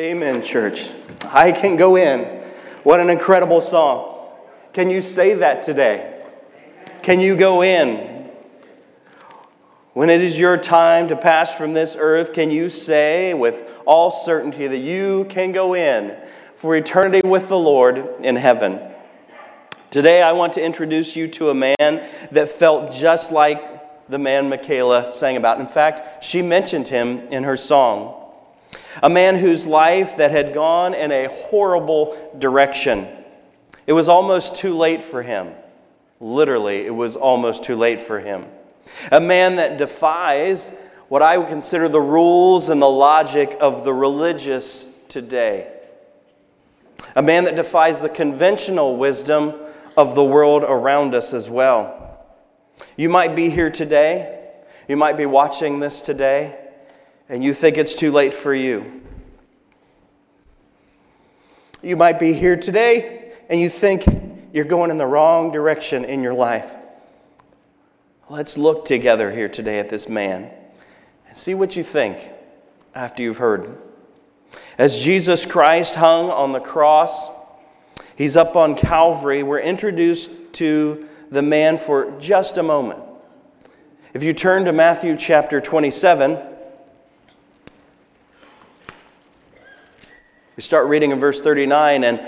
Amen, church. I can go in. What an incredible song. Can you say that today? Can you go in? When it is your time to pass from this earth, can you say with all certainty that you can go in for eternity with the Lord in heaven? Today, I want to introduce you to a man that felt just like the man Michaela sang about. In fact, she mentioned him in her song. A man whose life that had gone in a horrible direction. It was almost too late for him. Literally, it was almost too late for him. A man that defies what I would consider the rules and the logic of the religious today. A man that defies the conventional wisdom of the world around us as well. You might be here today. You might be watching this today and you think it's too late for you. You might be here today and you think you're going in the wrong direction in your life. Let's look together here today at this man and see what you think after you've heard. As Jesus Christ hung on the cross, he's up on Calvary, we're introduced to the man for just a moment. If you turn to Matthew chapter 27, We start reading in verse 39, and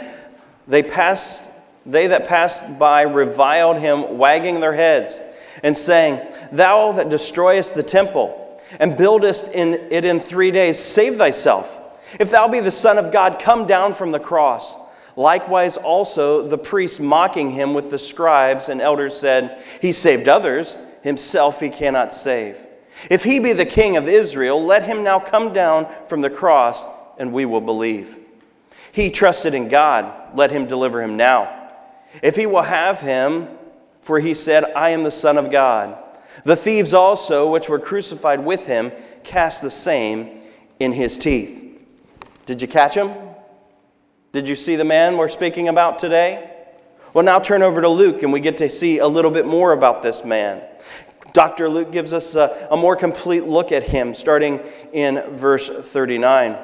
they passed, they that passed by reviled him, wagging their heads, and saying, Thou that destroyest the temple, and buildest in it in three days, save thyself. If thou be the Son of God, come down from the cross. Likewise, also the priests mocking him with the scribes and elders said, He saved others, himself he cannot save. If he be the king of Israel, let him now come down from the cross, and we will believe. He trusted in God. Let him deliver him now. If he will have him, for he said, I am the Son of God. The thieves also, which were crucified with him, cast the same in his teeth. Did you catch him? Did you see the man we're speaking about today? Well, now turn over to Luke and we get to see a little bit more about this man. Dr. Luke gives us a, a more complete look at him, starting in verse 39.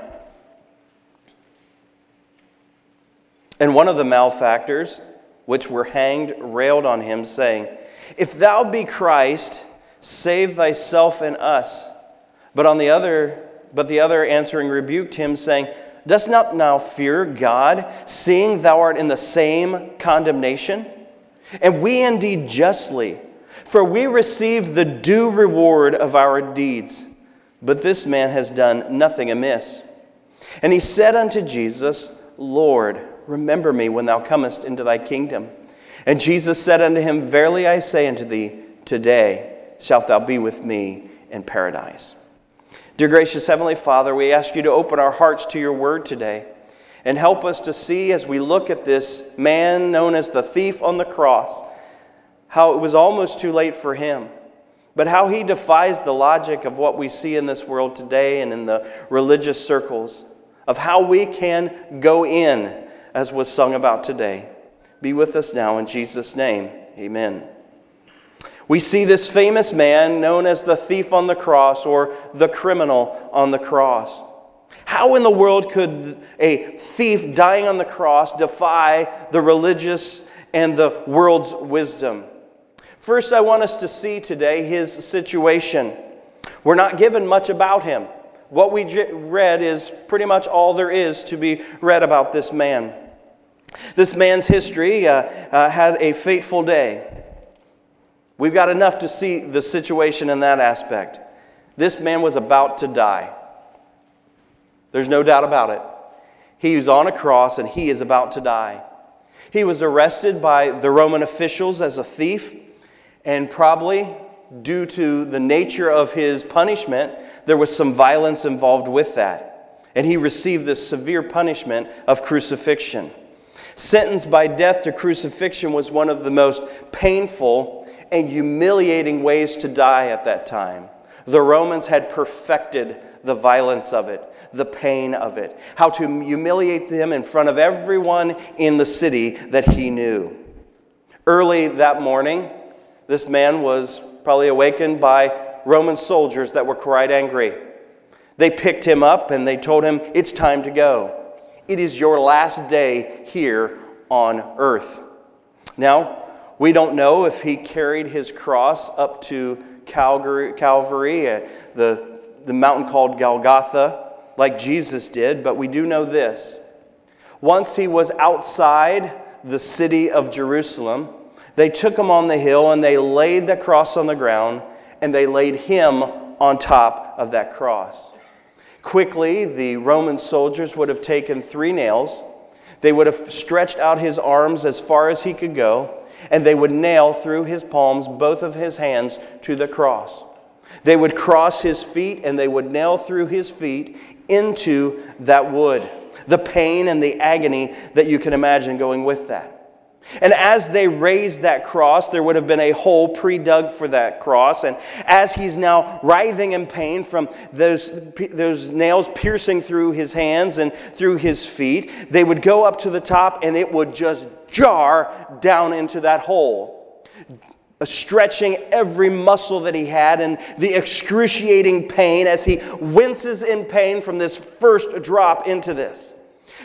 And one of the malefactors, which were hanged, railed on him, saying, If thou be Christ, save thyself and us. But on the other, but the other answering rebuked him, saying, Dost not now fear God, seeing thou art in the same condemnation? And we indeed justly, for we receive the due reward of our deeds. But this man has done nothing amiss. And he said unto Jesus, Lord, Remember me when thou comest into thy kingdom. And Jesus said unto him, Verily I say unto thee, today shalt thou be with me in paradise. Dear gracious Heavenly Father, we ask you to open our hearts to your word today and help us to see as we look at this man known as the thief on the cross, how it was almost too late for him, but how he defies the logic of what we see in this world today and in the religious circles, of how we can go in as was sung about today. Be with us now in Jesus' name. Amen. We see this famous man known as the thief on the cross or the criminal on the cross. How in the world could a thief dying on the cross defy the religious and the world's wisdom? First, I want us to see today his situation. We're not given much about him. What we read is pretty much all there is to be read about this man. This man's history uh, uh, had a fateful day. We've got enough to see the situation in that aspect. This man was about to die. There's no doubt about it. He was on a cross and he is about to die. He was arrested by the Roman officials as a thief, and probably due to the nature of his punishment, there was some violence involved with that. And he received this severe punishment of crucifixion. Sentenced by death to crucifixion was one of the most painful and humiliating ways to die at that time. The Romans had perfected the violence of it, the pain of it, how to humiliate them in front of everyone in the city that he knew. Early that morning, this man was probably awakened by Roman soldiers that were quite angry. They picked him up and they told him, It's time to go. It is your last day here on earth. Now, we don't know if he carried his cross up to Calvary, Calvary at the, the mountain called Golgotha, like Jesus did, but we do know this. Once he was outside the city of Jerusalem, they took him on the hill and they laid the cross on the ground and they laid him on top of that cross. Quickly, the Roman soldiers would have taken three nails. They would have stretched out his arms as far as he could go, and they would nail through his palms both of his hands to the cross. They would cross his feet and they would nail through his feet into that wood. The pain and the agony that you can imagine going with that. And as they raised that cross, there would have been a hole pre dug for that cross. And as he's now writhing in pain from those, those nails piercing through his hands and through his feet, they would go up to the top and it would just jar down into that hole, stretching every muscle that he had and the excruciating pain as he winces in pain from this first drop into this.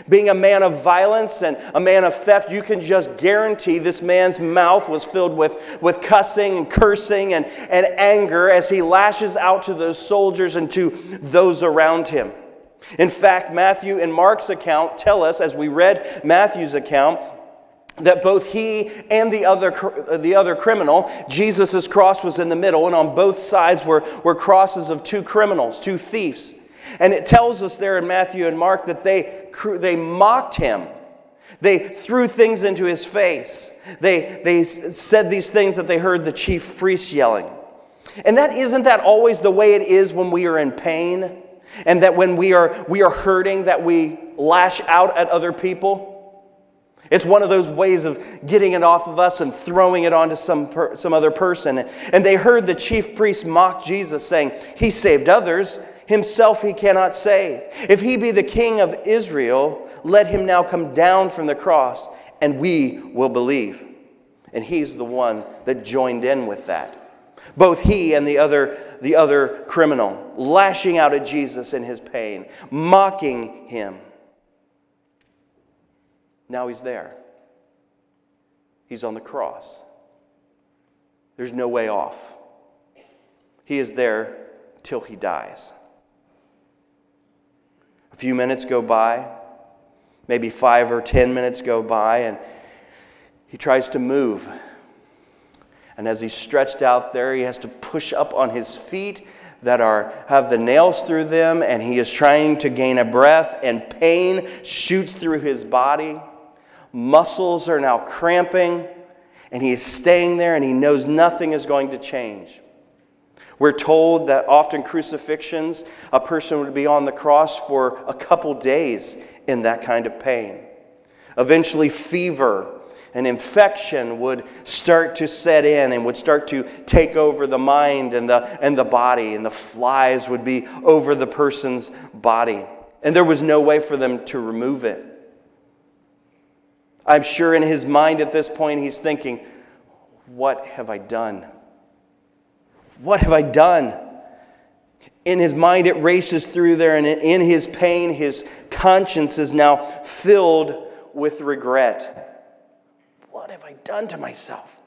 Being a man of violence and a man of theft, you can just guarantee this man's mouth was filled with, with cussing and cursing and, and anger as he lashes out to those soldiers and to those around him. In fact, Matthew and Mark's account tell us, as we read Matthew's account, that both he and the other, the other criminal, Jesus' cross was in the middle, and on both sides were, were crosses of two criminals, two thieves. And it tells us there in Matthew and Mark that they, they mocked him. They threw things into his face. They, they said these things that they heard the chief priest yelling. And that isn't that always the way it is when we are in pain and that when we are, we are hurting that we lash out at other people? It's one of those ways of getting it off of us and throwing it onto some, per, some other person. And they heard the chief priest mock Jesus, saying, He saved others, himself he cannot save. If he be the king of Israel, let him now come down from the cross, and we will believe. And he's the one that joined in with that. Both he and the other, the other criminal, lashing out at Jesus in his pain, mocking him. Now he's there. He's on the cross. There's no way off. He is there till he dies. A few minutes go by, maybe five or ten minutes go by, and he tries to move. And as he's stretched out there, he has to push up on his feet that are have the nails through them and he is trying to gain a breath and pain shoots through his body Muscles are now cramping, and he is staying there, and he knows nothing is going to change. We're told that often crucifixions, a person would be on the cross for a couple days in that kind of pain. Eventually, fever and infection would start to set in and would start to take over the mind and the, and the body, and the flies would be over the person's body. And there was no way for them to remove it. I'm sure in his mind at this point he's thinking, What have I done? What have I done? In his mind, it races through there, and in his pain, his conscience is now filled with regret. What have I done to myself?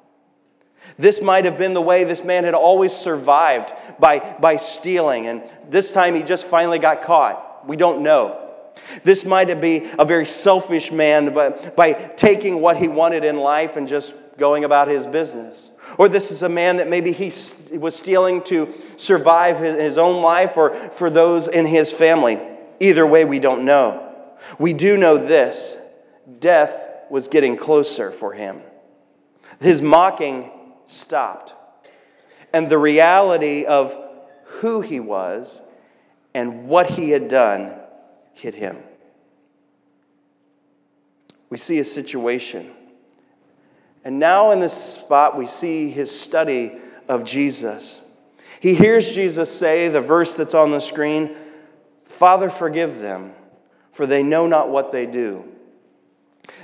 This might have been the way this man had always survived by, by stealing, and this time he just finally got caught. We don't know. This might be a very selfish man but by taking what he wanted in life and just going about his business. Or this is a man that maybe he was stealing to survive his own life or for those in his family. Either way, we don't know. We do know this death was getting closer for him. His mocking stopped. And the reality of who he was and what he had done hit him. We see a situation. And now, in this spot, we see his study of Jesus. He hears Jesus say, the verse that's on the screen Father, forgive them, for they know not what they do.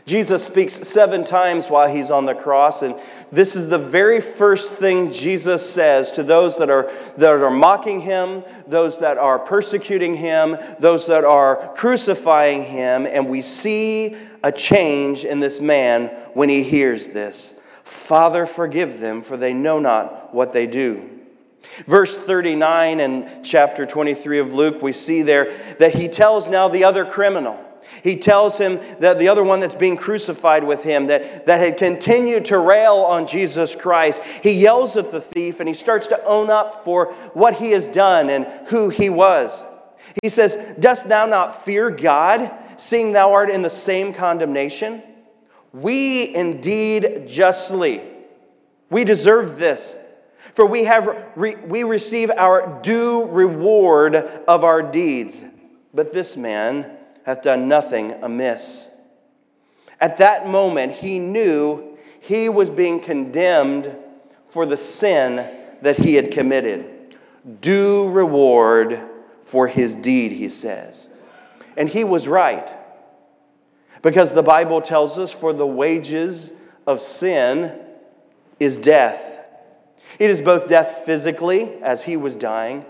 Jesus speaks seven times while he's on the cross, and this is the very first thing Jesus says to those that are, that are mocking him, those that are persecuting him, those that are crucifying him. And we see a change in this man when he hears this Father, forgive them, for they know not what they do. Verse 39 and chapter 23 of Luke, we see there that he tells now the other criminal. He tells him that the other one that's being crucified with him, that, that had continued to rail on Jesus Christ, he yells at the thief and he starts to own up for what he has done and who he was. He says, Dost thou not fear God, seeing thou art in the same condemnation? We indeed justly, we deserve this. For we, have re- we receive our due reward of our deeds. But this man, hath done nothing amiss. At that moment, he knew he was being condemned for the sin that he had committed. Due reward for his deed, he says. And he was right. Because the Bible tells us, for the wages of sin is death. It is both death physically, as he was dying,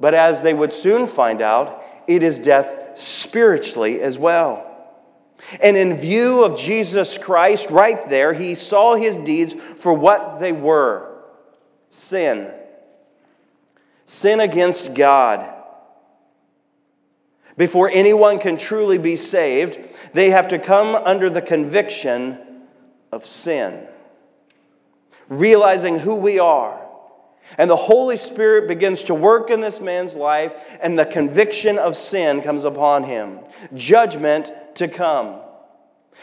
but as they would soon find out, it is death spiritually as well. And in view of Jesus Christ, right there, he saw his deeds for what they were sin. Sin against God. Before anyone can truly be saved, they have to come under the conviction of sin. Realizing who we are and the Holy Spirit begins to work in this man's life, and the conviction of sin comes upon him. Judgment to come.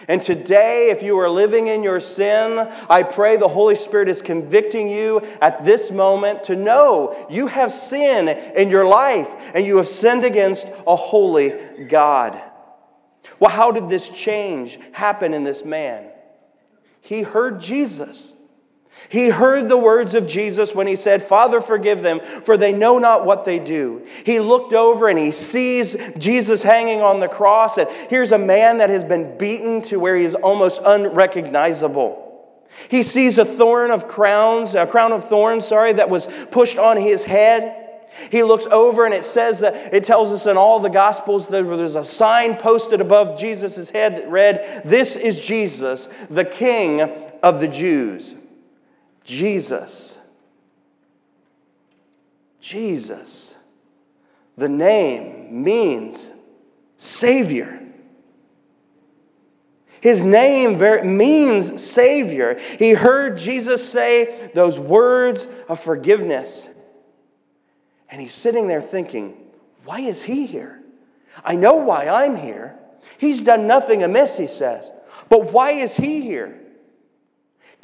And today, if you are living in your sin, I pray the Holy Spirit is convicting you at this moment to know you have sin in your life and you have sinned against a holy God. Well, how did this change happen in this man? He heard Jesus. He heard the words of Jesus when he said, Father, forgive them, for they know not what they do. He looked over and he sees Jesus hanging on the cross, and here's a man that has been beaten to where he is almost unrecognizable. He sees a thorn of crowns, a crown of thorns, sorry, that was pushed on his head. He looks over and it says that it tells us in all the Gospels that there's a sign posted above Jesus' head that read, This is Jesus, the King of the Jews. Jesus. Jesus. The name means Savior. His name means Savior. He heard Jesus say those words of forgiveness. And he's sitting there thinking, why is he here? I know why I'm here. He's done nothing amiss, he says. But why is he here?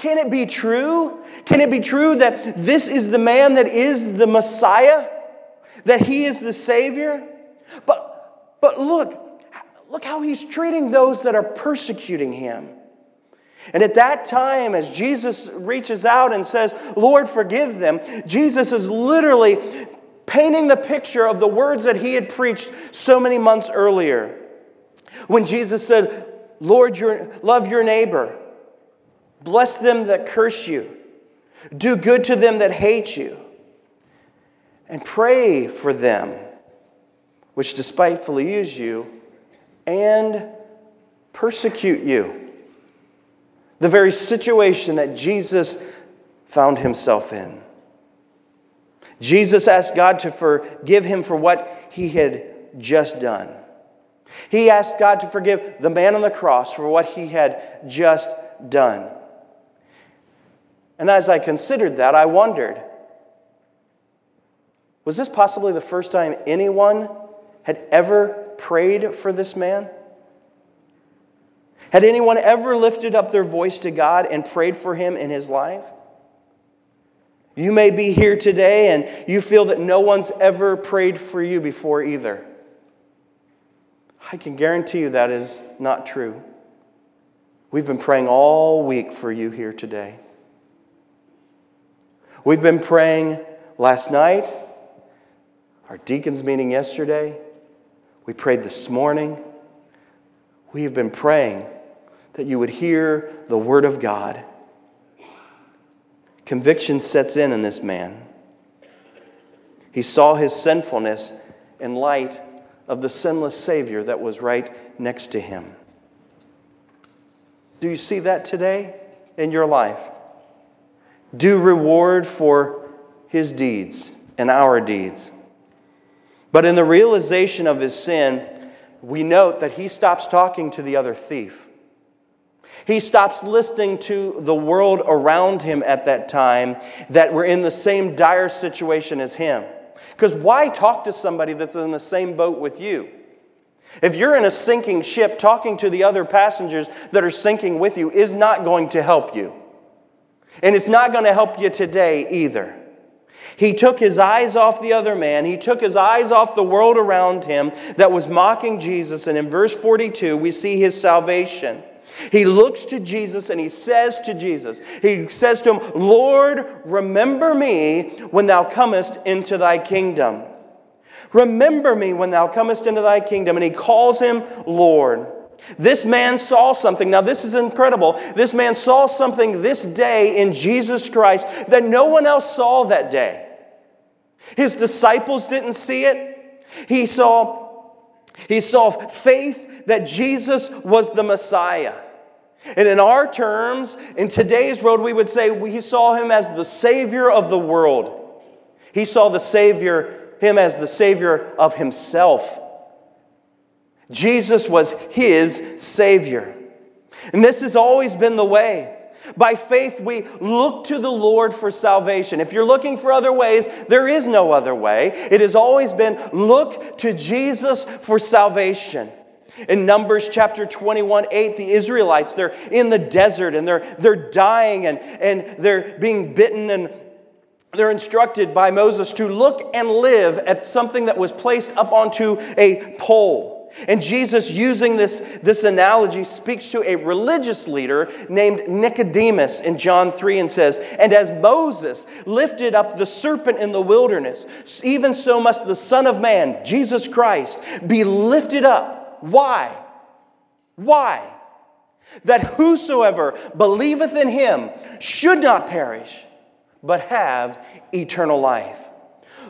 Can it be true? Can it be true that this is the man that is the Messiah? That he is the Savior? But, but look, look how he's treating those that are persecuting him. And at that time, as Jesus reaches out and says, Lord, forgive them, Jesus is literally painting the picture of the words that he had preached so many months earlier. When Jesus said, Lord, your, love your neighbor. Bless them that curse you. Do good to them that hate you. And pray for them which despitefully use you and persecute you. The very situation that Jesus found himself in. Jesus asked God to forgive him for what he had just done. He asked God to forgive the man on the cross for what he had just done. And as I considered that, I wondered was this possibly the first time anyone had ever prayed for this man? Had anyone ever lifted up their voice to God and prayed for him in his life? You may be here today and you feel that no one's ever prayed for you before either. I can guarantee you that is not true. We've been praying all week for you here today. We've been praying last night, our deacons meeting yesterday. We prayed this morning. We have been praying that you would hear the word of God. Conviction sets in in this man. He saw his sinfulness in light of the sinless Savior that was right next to him. Do you see that today in your life? Due reward for his deeds and our deeds. But in the realization of his sin, we note that he stops talking to the other thief. He stops listening to the world around him at that time that were in the same dire situation as him. Because why talk to somebody that's in the same boat with you? If you're in a sinking ship, talking to the other passengers that are sinking with you is not going to help you. And it's not going to help you today either. He took his eyes off the other man. He took his eyes off the world around him that was mocking Jesus. And in verse 42, we see his salvation. He looks to Jesus and he says to Jesus, He says to him, Lord, remember me when thou comest into thy kingdom. Remember me when thou comest into thy kingdom. And he calls him Lord. This man saw something. Now, this is incredible. This man saw something this day in Jesus Christ that no one else saw that day. His disciples didn't see it. He saw, he saw faith that Jesus was the Messiah. And in our terms, in today's world, we would say he saw him as the Savior of the world. He saw the Savior, him as the Savior of himself. Jesus was his Savior. And this has always been the way. By faith, we look to the Lord for salvation. If you're looking for other ways, there is no other way. It has always been look to Jesus for salvation. In Numbers chapter 21, 8, the Israelites, they're in the desert and they're, they're dying and, and they're being bitten and they're instructed by Moses to look and live at something that was placed up onto a pole. And Jesus, using this, this analogy, speaks to a religious leader named Nicodemus in John 3 and says, And as Moses lifted up the serpent in the wilderness, even so must the Son of Man, Jesus Christ, be lifted up. Why? Why? That whosoever believeth in him should not perish, but have eternal life.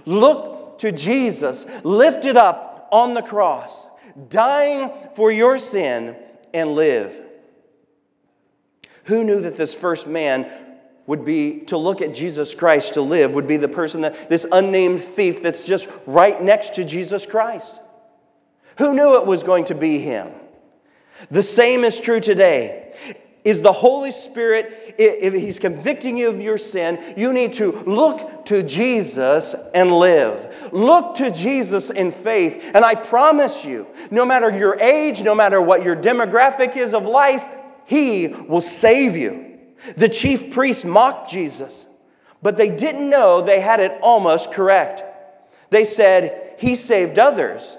Look to Jesus lifted up on the cross dying for your sin and live. Who knew that this first man would be to look at Jesus Christ to live, would be the person that this unnamed thief that's just right next to Jesus Christ? Who knew it was going to be him? The same is true today is the Holy Spirit, if He's convicting you of your sin, you need to look to Jesus and live. Look to Jesus in faith. And I promise you, no matter your age, no matter what your demographic is of life, He will save you. The chief priests mocked Jesus, but they didn't know they had it almost correct. They said, He saved others,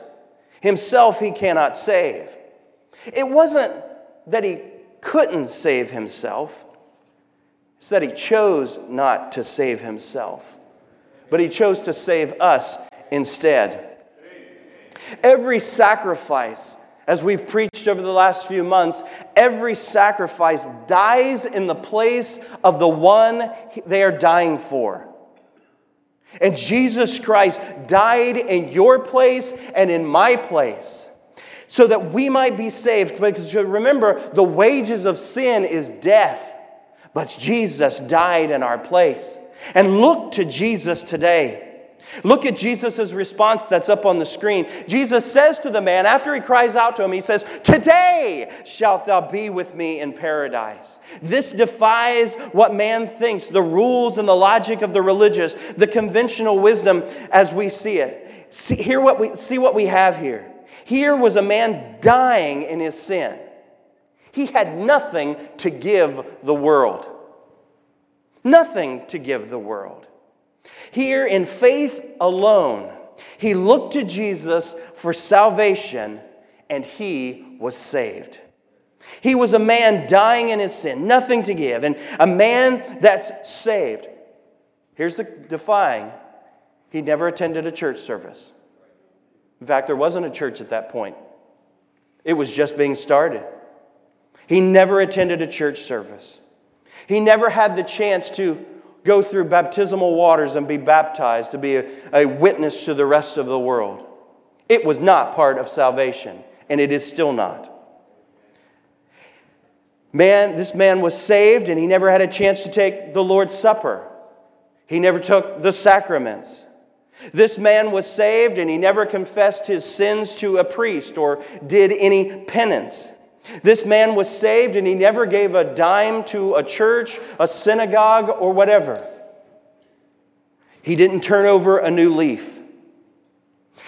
Himself He cannot save. It wasn't that He couldn't save himself. It's that he chose not to save himself, but he chose to save us instead. Every sacrifice, as we've preached over the last few months, every sacrifice dies in the place of the one they are dying for. And Jesus Christ died in your place and in my place so that we might be saved. Because remember, the wages of sin is death, but Jesus died in our place. And look to Jesus today. Look at Jesus' response that's up on the screen. Jesus says to the man, after he cries out to him, he says, Today shalt thou be with me in paradise. This defies what man thinks, the rules and the logic of the religious, the conventional wisdom as we see it. See, hear what we, see what we have here. Here was a man dying in his sin. He had nothing to give the world. Nothing to give the world. Here, in faith alone, he looked to Jesus for salvation and he was saved. He was a man dying in his sin, nothing to give, and a man that's saved. Here's the defying he never attended a church service. In fact, there wasn't a church at that point. it was just being started. He never attended a church service. He never had the chance to go through baptismal waters and be baptized to be a, a, witness to the rest of the world. It was not part of salvation, and it is still not. Man, this man was saved, and he never had a chance to take the Lord's Supper. He never took the sacraments. This man was saved, and he never confessed his sins to a priest or did any penance. This man was saved and he never gave a dime to a church, a synagogue, or whatever. He didn't turn over a new leaf.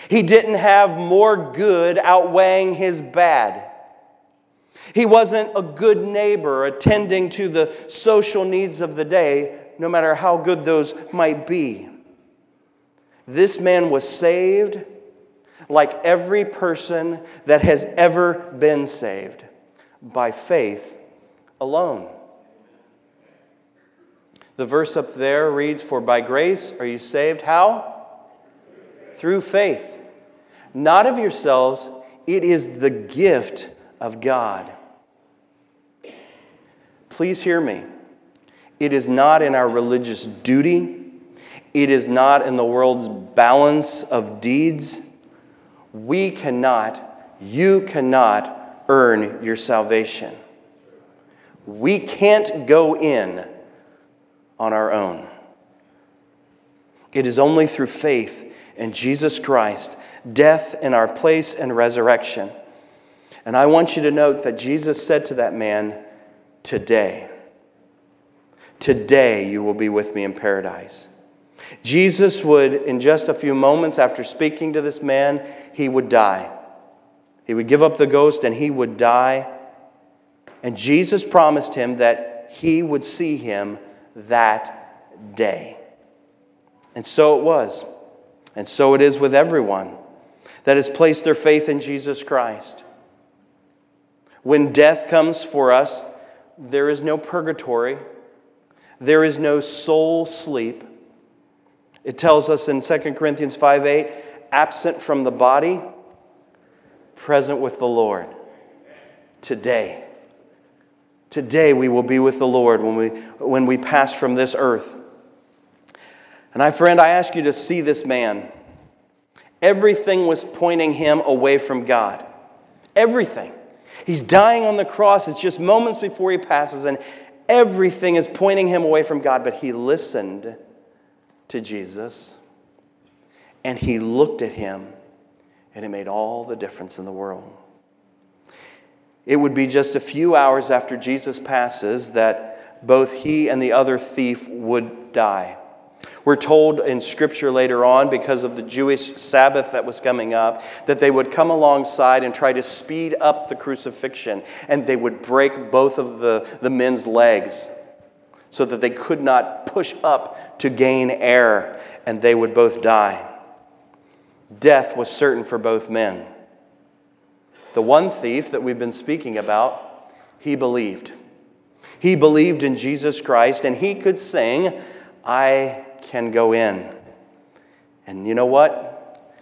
He didn't have more good outweighing his bad. He wasn't a good neighbor attending to the social needs of the day, no matter how good those might be. This man was saved like every person that has ever been saved by faith alone. The verse up there reads, For by grace are you saved. How? Through faith. Not of yourselves, it is the gift of God. Please hear me. It is not in our religious duty, it is not in the world's balance of deeds. We cannot, you cannot earn your salvation. We can't go in on our own. It is only through faith in Jesus Christ, death in our place, and resurrection. And I want you to note that Jesus said to that man, Today, today you will be with me in paradise. Jesus would, in just a few moments after speaking to this man, he would die. He would give up the ghost and he would die. And Jesus promised him that he would see him that day. And so it was. And so it is with everyone that has placed their faith in Jesus Christ. When death comes for us, there is no purgatory, there is no soul sleep. It tells us in 2 Corinthians 5 8, absent from the body, present with the Lord. Today. Today we will be with the Lord when we, when we pass from this earth. And I, friend, I ask you to see this man. Everything was pointing him away from God. Everything. He's dying on the cross. It's just moments before he passes, and everything is pointing him away from God. But he listened to Jesus and he looked at him, and it made all the difference in the world. It would be just a few hours after Jesus passes that both he and the other thief would die. We're told in Scripture later on, because of the Jewish Sabbath that was coming up, that they would come alongside and try to speed up the crucifixion, and they would break both of the, the men's legs so that they could not push up to gain air, and they would both die. Death was certain for both men. The one thief that we've been speaking about, he believed. He believed in Jesus Christ, and he could sing, I can go in. And you know what?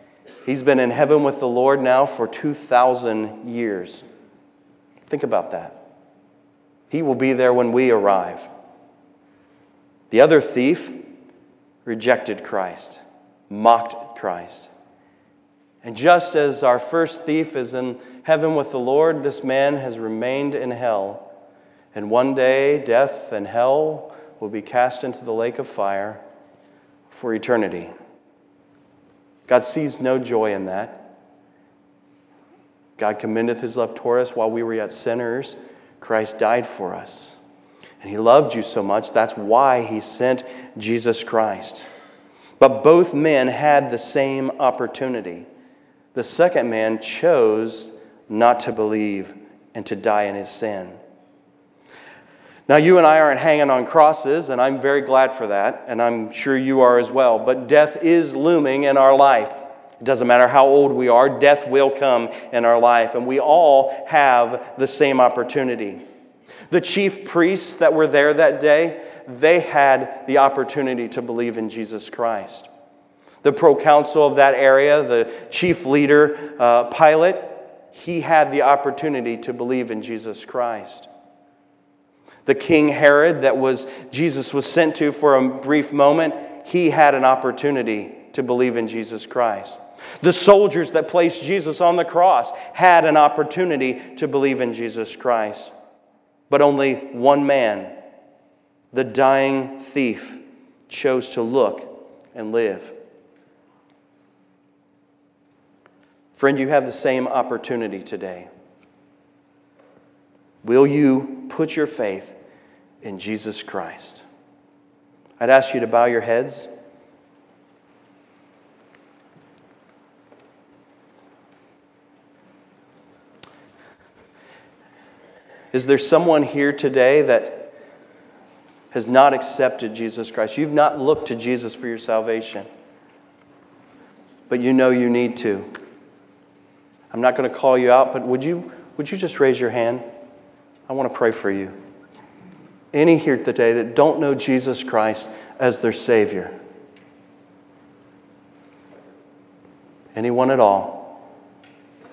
He's been in heaven with the Lord now for 2,000 years. Think about that. He will be there when we arrive. The other thief rejected Christ, mocked Christ. And just as our first thief is in heaven with the Lord, this man has remained in hell. And one day, death and hell will be cast into the lake of fire for eternity. God sees no joy in that. God commendeth his love toward us while we were yet sinners. Christ died for us. And he loved you so much, that's why he sent Jesus Christ. But both men had the same opportunity. The second man chose not to believe and to die in his sin. Now, you and I aren't hanging on crosses, and I'm very glad for that, and I'm sure you are as well. But death is looming in our life. It doesn't matter how old we are, death will come in our life, and we all have the same opportunity. The chief priests that were there that day, they had the opportunity to believe in Jesus Christ. The proconsul of that area, the chief leader, uh, Pilate, he had the opportunity to believe in Jesus Christ. The king Herod that was Jesus was sent to for a brief moment, he had an opportunity to believe in Jesus Christ. The soldiers that placed Jesus on the cross had an opportunity to believe in Jesus Christ. But only one man, the dying thief, chose to look and live. Friend, you have the same opportunity today. Will you put your faith in Jesus Christ? I'd ask you to bow your heads. Is there someone here today that has not accepted Jesus Christ? You've not looked to Jesus for your salvation, but you know you need to. I'm not going to call you out, but would you, would you just raise your hand? I want to pray for you. Any here today that don't know Jesus Christ as their Savior? Anyone at all?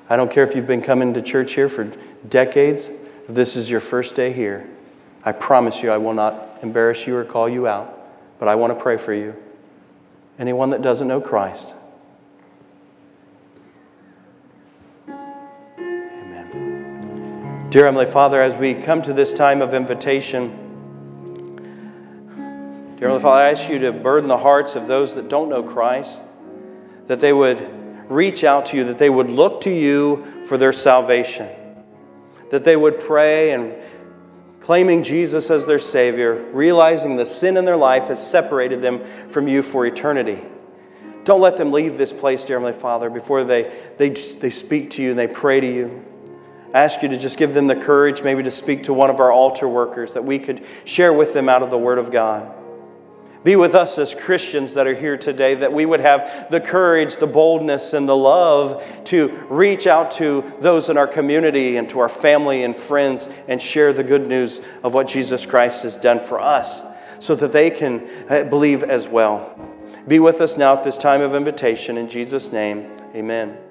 I don't care if you've been coming to church here for decades. If this is your first day here, I promise you I will not embarrass you or call you out, but I want to pray for you. Anyone that doesn't know Christ. Amen. Dear Heavenly Father, as we come to this time of invitation, Dear Heavenly Father, I ask you to burden the hearts of those that don't know Christ, that they would reach out to you, that they would look to you for their salvation that they would pray and claiming Jesus as their Savior, realizing the sin in their life has separated them from you for eternity. Don't let them leave this place, dear Heavenly Father, before they, they, they speak to you and they pray to you. I ask you to just give them the courage, maybe to speak to one of our altar workers, that we could share with them out of the Word of God. Be with us as Christians that are here today, that we would have the courage, the boldness, and the love to reach out to those in our community and to our family and friends and share the good news of what Jesus Christ has done for us so that they can uh, believe as well. Be with us now at this time of invitation. In Jesus' name, amen.